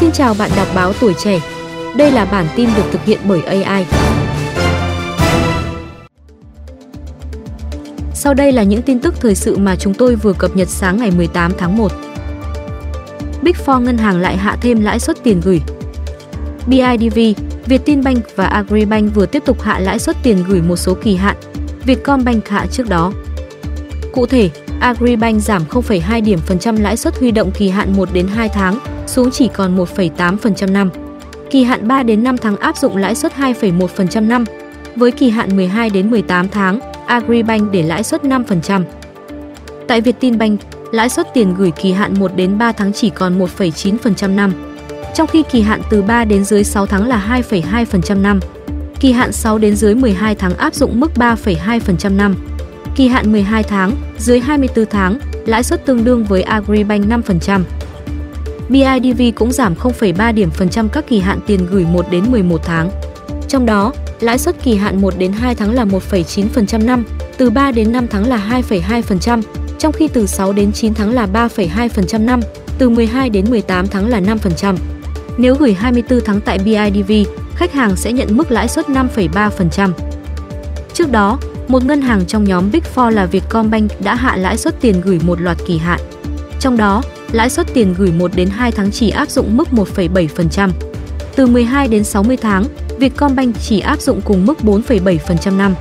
Xin chào bạn đọc báo tuổi trẻ. Đây là bản tin được thực hiện bởi AI. Sau đây là những tin tức thời sự mà chúng tôi vừa cập nhật sáng ngày 18 tháng 1. Big Four ngân hàng lại hạ thêm lãi suất tiền gửi. BIDV, Vietinbank và Agribank vừa tiếp tục hạ lãi suất tiền gửi một số kỳ hạn. Vietcombank hạ trước đó. Cụ thể, Agribank giảm 0,2 điểm phần trăm lãi suất huy động kỳ hạn 1 đến 2 tháng xuống chỉ còn 1,8% năm. Kỳ hạn 3 đến 5 tháng áp dụng lãi suất 2,1% năm. Với kỳ hạn 12 đến 18 tháng, Agribank để lãi suất 5%. Tại Vietinbank, lãi suất tiền gửi kỳ hạn 1 đến 3 tháng chỉ còn 1,9% năm. Trong khi kỳ hạn từ 3 đến dưới 6 tháng là 2,2% năm. Kỳ hạn 6 đến dưới 12 tháng áp dụng mức 3,2% năm. Kỳ hạn 12 tháng, dưới 24 tháng, lãi suất tương đương với Agribank 5%. BIDV cũng giảm 0,3 điểm phần trăm các kỳ hạn tiền gửi 1 đến 11 tháng. Trong đó, lãi suất kỳ hạn 1 đến 2 tháng là 1,9% năm, từ 3 đến 5 tháng là 2,2%, trong khi từ 6 đến 9 tháng là 3,2% năm, từ 12 đến 18 tháng là 5%. Nếu gửi 24 tháng tại BIDV, khách hàng sẽ nhận mức lãi suất 5,3%. Trước đó, một ngân hàng trong nhóm Big Four là Vietcombank đã hạ lãi suất tiền gửi một loạt kỳ hạn. Trong đó, lãi suất tiền gửi 1 đến 2 tháng chỉ áp dụng mức 1,7%. Từ 12 đến 60 tháng, Vietcombank chỉ áp dụng cùng mức 4,7% năm.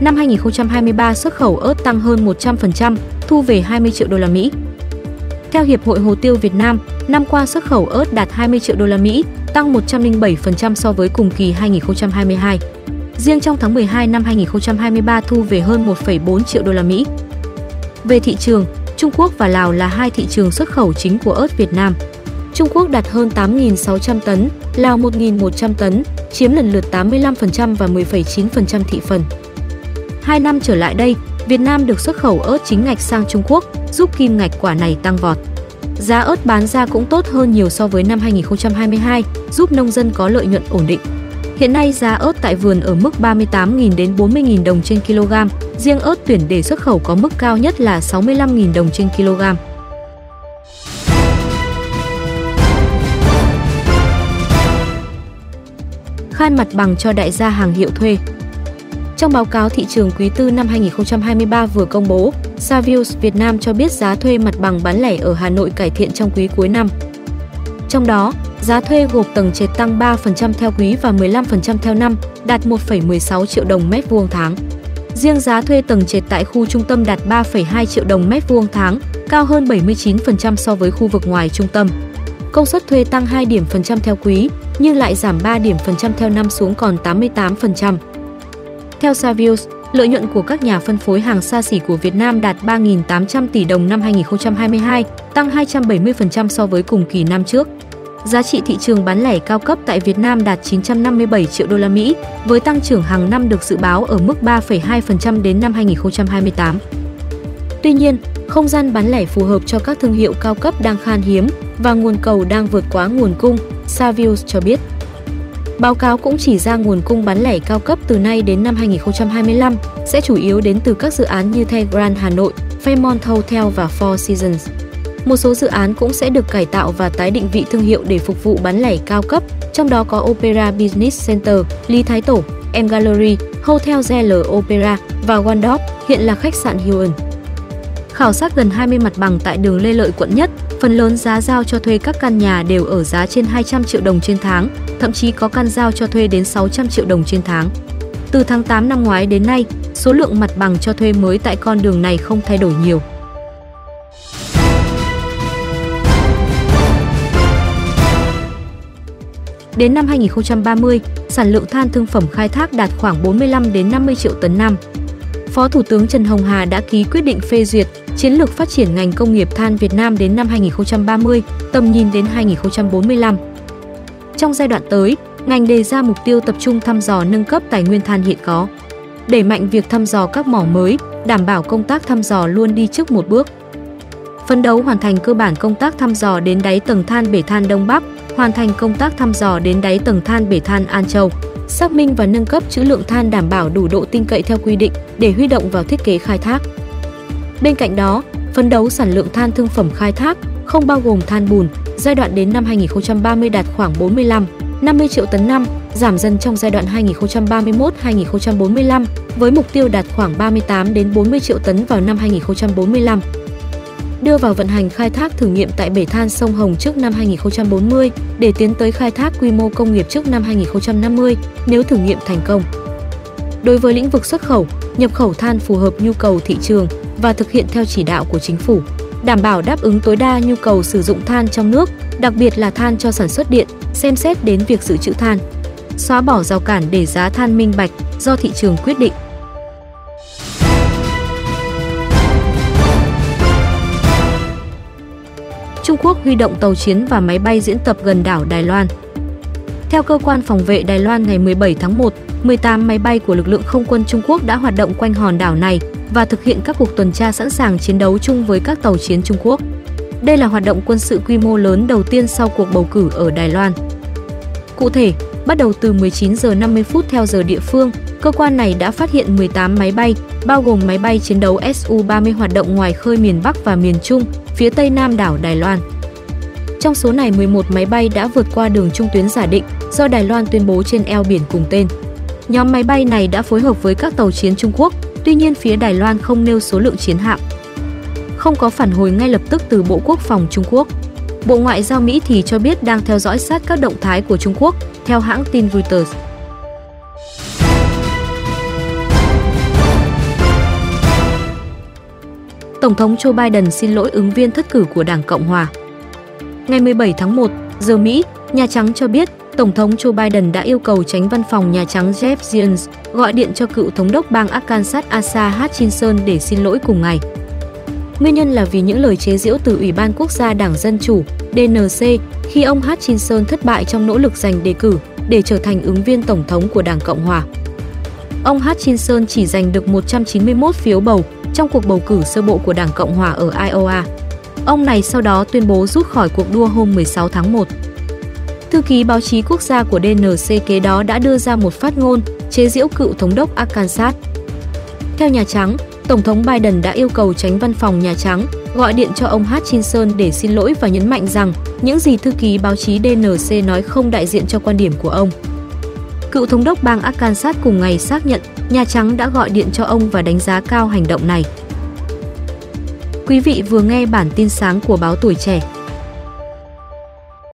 Năm 2023 xuất khẩu ớt tăng hơn 100%, thu về 20 triệu đô la Mỹ. Theo Hiệp hội Hồ tiêu Việt Nam, năm qua xuất khẩu ớt đạt 20 triệu đô la Mỹ, tăng 107% so với cùng kỳ 2022. Riêng trong tháng 12 năm 2023 thu về hơn 1,4 triệu đô la Mỹ. Về thị trường, Trung Quốc và Lào là hai thị trường xuất khẩu chính của ớt Việt Nam. Trung Quốc đạt hơn 8.600 tấn, Lào 1.100 tấn, chiếm lần lượt 85% và 10,9% thị phần. Hai năm trở lại đây, Việt Nam được xuất khẩu ớt chính ngạch sang Trung Quốc, giúp kim ngạch quả này tăng vọt. Giá ớt bán ra cũng tốt hơn nhiều so với năm 2022, giúp nông dân có lợi nhuận ổn định. Hiện nay giá ớt tại vườn ở mức 38.000 đến 40.000 đồng trên kg, riêng ớt tuyển để xuất khẩu có mức cao nhất là 65.000 đồng trên kg. Khan mặt bằng cho đại gia hàng hiệu thuê. Trong báo cáo thị trường quý tư năm 2023 vừa công bố, Savills Việt Nam cho biết giá thuê mặt bằng bán lẻ ở Hà Nội cải thiện trong quý cuối năm. Trong đó, giá thuê gộp tầng trệt tăng 3% theo quý và 15% theo năm, đạt 1,16 triệu đồng mét vuông tháng. Riêng giá thuê tầng trệt tại khu trung tâm đạt 3,2 triệu đồng mét vuông tháng, cao hơn 79% so với khu vực ngoài trung tâm. Công suất thuê tăng 2 điểm phần trăm theo quý, nhưng lại giảm 3 điểm phần trăm theo năm xuống còn 88%. Theo Savills lợi nhuận của các nhà phân phối hàng xa xỉ của Việt Nam đạt 3.800 tỷ đồng năm 2022, tăng 270% so với cùng kỳ năm trước. Giá trị thị trường bán lẻ cao cấp tại Việt Nam đạt 957 triệu đô la Mỹ, với tăng trưởng hàng năm được dự báo ở mức 3,2% đến năm 2028. Tuy nhiên, không gian bán lẻ phù hợp cho các thương hiệu cao cấp đang khan hiếm và nguồn cầu đang vượt quá nguồn cung, Savills cho biết. Báo cáo cũng chỉ ra nguồn cung bán lẻ cao cấp từ nay đến năm 2025 sẽ chủ yếu đến từ các dự án như The Grand Hà Nội, Fairmont Hotel và Four Seasons. Một số dự án cũng sẽ được cải tạo và tái định vị thương hiệu để phục vụ bán lẻ cao cấp, trong đó có Opera Business Center, Lý Thái Tổ, M Gallery, Hotel ZL Opera và Waldorf, hiện là khách sạn Hilton. Khảo sát gần 20 mặt bằng tại đường Lê Lợi quận Nhất, phần lớn giá giao cho thuê các căn nhà đều ở giá trên 200 triệu đồng trên tháng, thậm chí có căn giao cho thuê đến 600 triệu đồng trên tháng. Từ tháng 8 năm ngoái đến nay, số lượng mặt bằng cho thuê mới tại con đường này không thay đổi nhiều. Đến năm 2030, sản lượng than thương phẩm khai thác đạt khoảng 45 đến 50 triệu tấn năm. Phó Thủ tướng Trần Hồng Hà đã ký quyết định phê duyệt chiến lược phát triển ngành công nghiệp than Việt Nam đến năm 2030, tầm nhìn đến 2045. Trong giai đoạn tới, ngành đề ra mục tiêu tập trung thăm dò nâng cấp tài nguyên than hiện có, đẩy mạnh việc thăm dò các mỏ mới, đảm bảo công tác thăm dò luôn đi trước một bước. Phấn đấu hoàn thành cơ bản công tác thăm dò đến đáy tầng than bể than Đông Bắc, hoàn thành công tác thăm dò đến đáy tầng than bể than An Châu, xác minh và nâng cấp trữ lượng than đảm bảo đủ độ tin cậy theo quy định để huy động vào thiết kế khai thác. Bên cạnh đó, phấn đấu sản lượng than thương phẩm khai thác không bao gồm than bùn, giai đoạn đến năm 2030 đạt khoảng 45 50 triệu tấn năm, giảm dần trong giai đoạn 2031-2045 với mục tiêu đạt khoảng 38 đến 40 triệu tấn vào năm 2045 đưa vào vận hành khai thác thử nghiệm tại bể than sông Hồng trước năm 2040 để tiến tới khai thác quy mô công nghiệp trước năm 2050 nếu thử nghiệm thành công. Đối với lĩnh vực xuất khẩu, nhập khẩu than phù hợp nhu cầu thị trường và thực hiện theo chỉ đạo của chính phủ, đảm bảo đáp ứng tối đa nhu cầu sử dụng than trong nước, đặc biệt là than cho sản xuất điện, xem xét đến việc dự trữ than. Xóa bỏ rào cản để giá than minh bạch do thị trường quyết định. Trung Quốc huy động tàu chiến và máy bay diễn tập gần đảo Đài Loan. Theo cơ quan phòng vệ Đài Loan ngày 17 tháng 1, 18 máy bay của lực lượng không quân Trung Quốc đã hoạt động quanh hòn đảo này và thực hiện các cuộc tuần tra sẵn sàng chiến đấu chung với các tàu chiến Trung Quốc. Đây là hoạt động quân sự quy mô lớn đầu tiên sau cuộc bầu cử ở Đài Loan. Cụ thể, bắt đầu từ 19 giờ 50 phút theo giờ địa phương, cơ quan này đã phát hiện 18 máy bay, bao gồm máy bay chiến đấu Su-30 hoạt động ngoài khơi miền Bắc và miền Trung, phía tây nam đảo Đài Loan. Trong số này 11 máy bay đã vượt qua đường trung tuyến giả định do Đài Loan tuyên bố trên eo biển cùng tên. Nhóm máy bay này đã phối hợp với các tàu chiến Trung Quốc, tuy nhiên phía Đài Loan không nêu số lượng chiến hạm. Không có phản hồi ngay lập tức từ Bộ Quốc phòng Trung Quốc. Bộ Ngoại giao Mỹ thì cho biết đang theo dõi sát các động thái của Trung Quốc, theo hãng tin Reuters. Tổng thống Joe Biden xin lỗi ứng viên thất cử của Đảng Cộng Hòa. Ngày 17 tháng 1, giờ Mỹ, Nhà Trắng cho biết Tổng thống Joe Biden đã yêu cầu tránh văn phòng Nhà Trắng Jeff Zients gọi điện cho cựu thống đốc bang Arkansas Asa Hutchinson để xin lỗi cùng ngày. Nguyên nhân là vì những lời chế giễu từ Ủy ban Quốc gia Đảng Dân Chủ DNC khi ông Hutchinson thất bại trong nỗ lực giành đề cử để trở thành ứng viên tổng thống của Đảng Cộng Hòa. Ông Hutchinson chỉ giành được 191 phiếu bầu trong cuộc bầu cử sơ bộ của Đảng Cộng Hòa ở Iowa. Ông này sau đó tuyên bố rút khỏi cuộc đua hôm 16 tháng 1. Thư ký báo chí quốc gia của DNC kế đó đã đưa ra một phát ngôn chế giễu cựu thống đốc Arkansas. Theo Nhà Trắng, Tổng thống Biden đã yêu cầu tránh văn phòng Nhà Trắng gọi điện cho ông Hutchinson để xin lỗi và nhấn mạnh rằng những gì thư ký báo chí DNC nói không đại diện cho quan điểm của ông. Cựu thống đốc bang Arkansas cùng ngày xác nhận Nhà Trắng đã gọi điện cho ông và đánh giá cao hành động này. Quý vị vừa nghe bản tin sáng của báo Tuổi Trẻ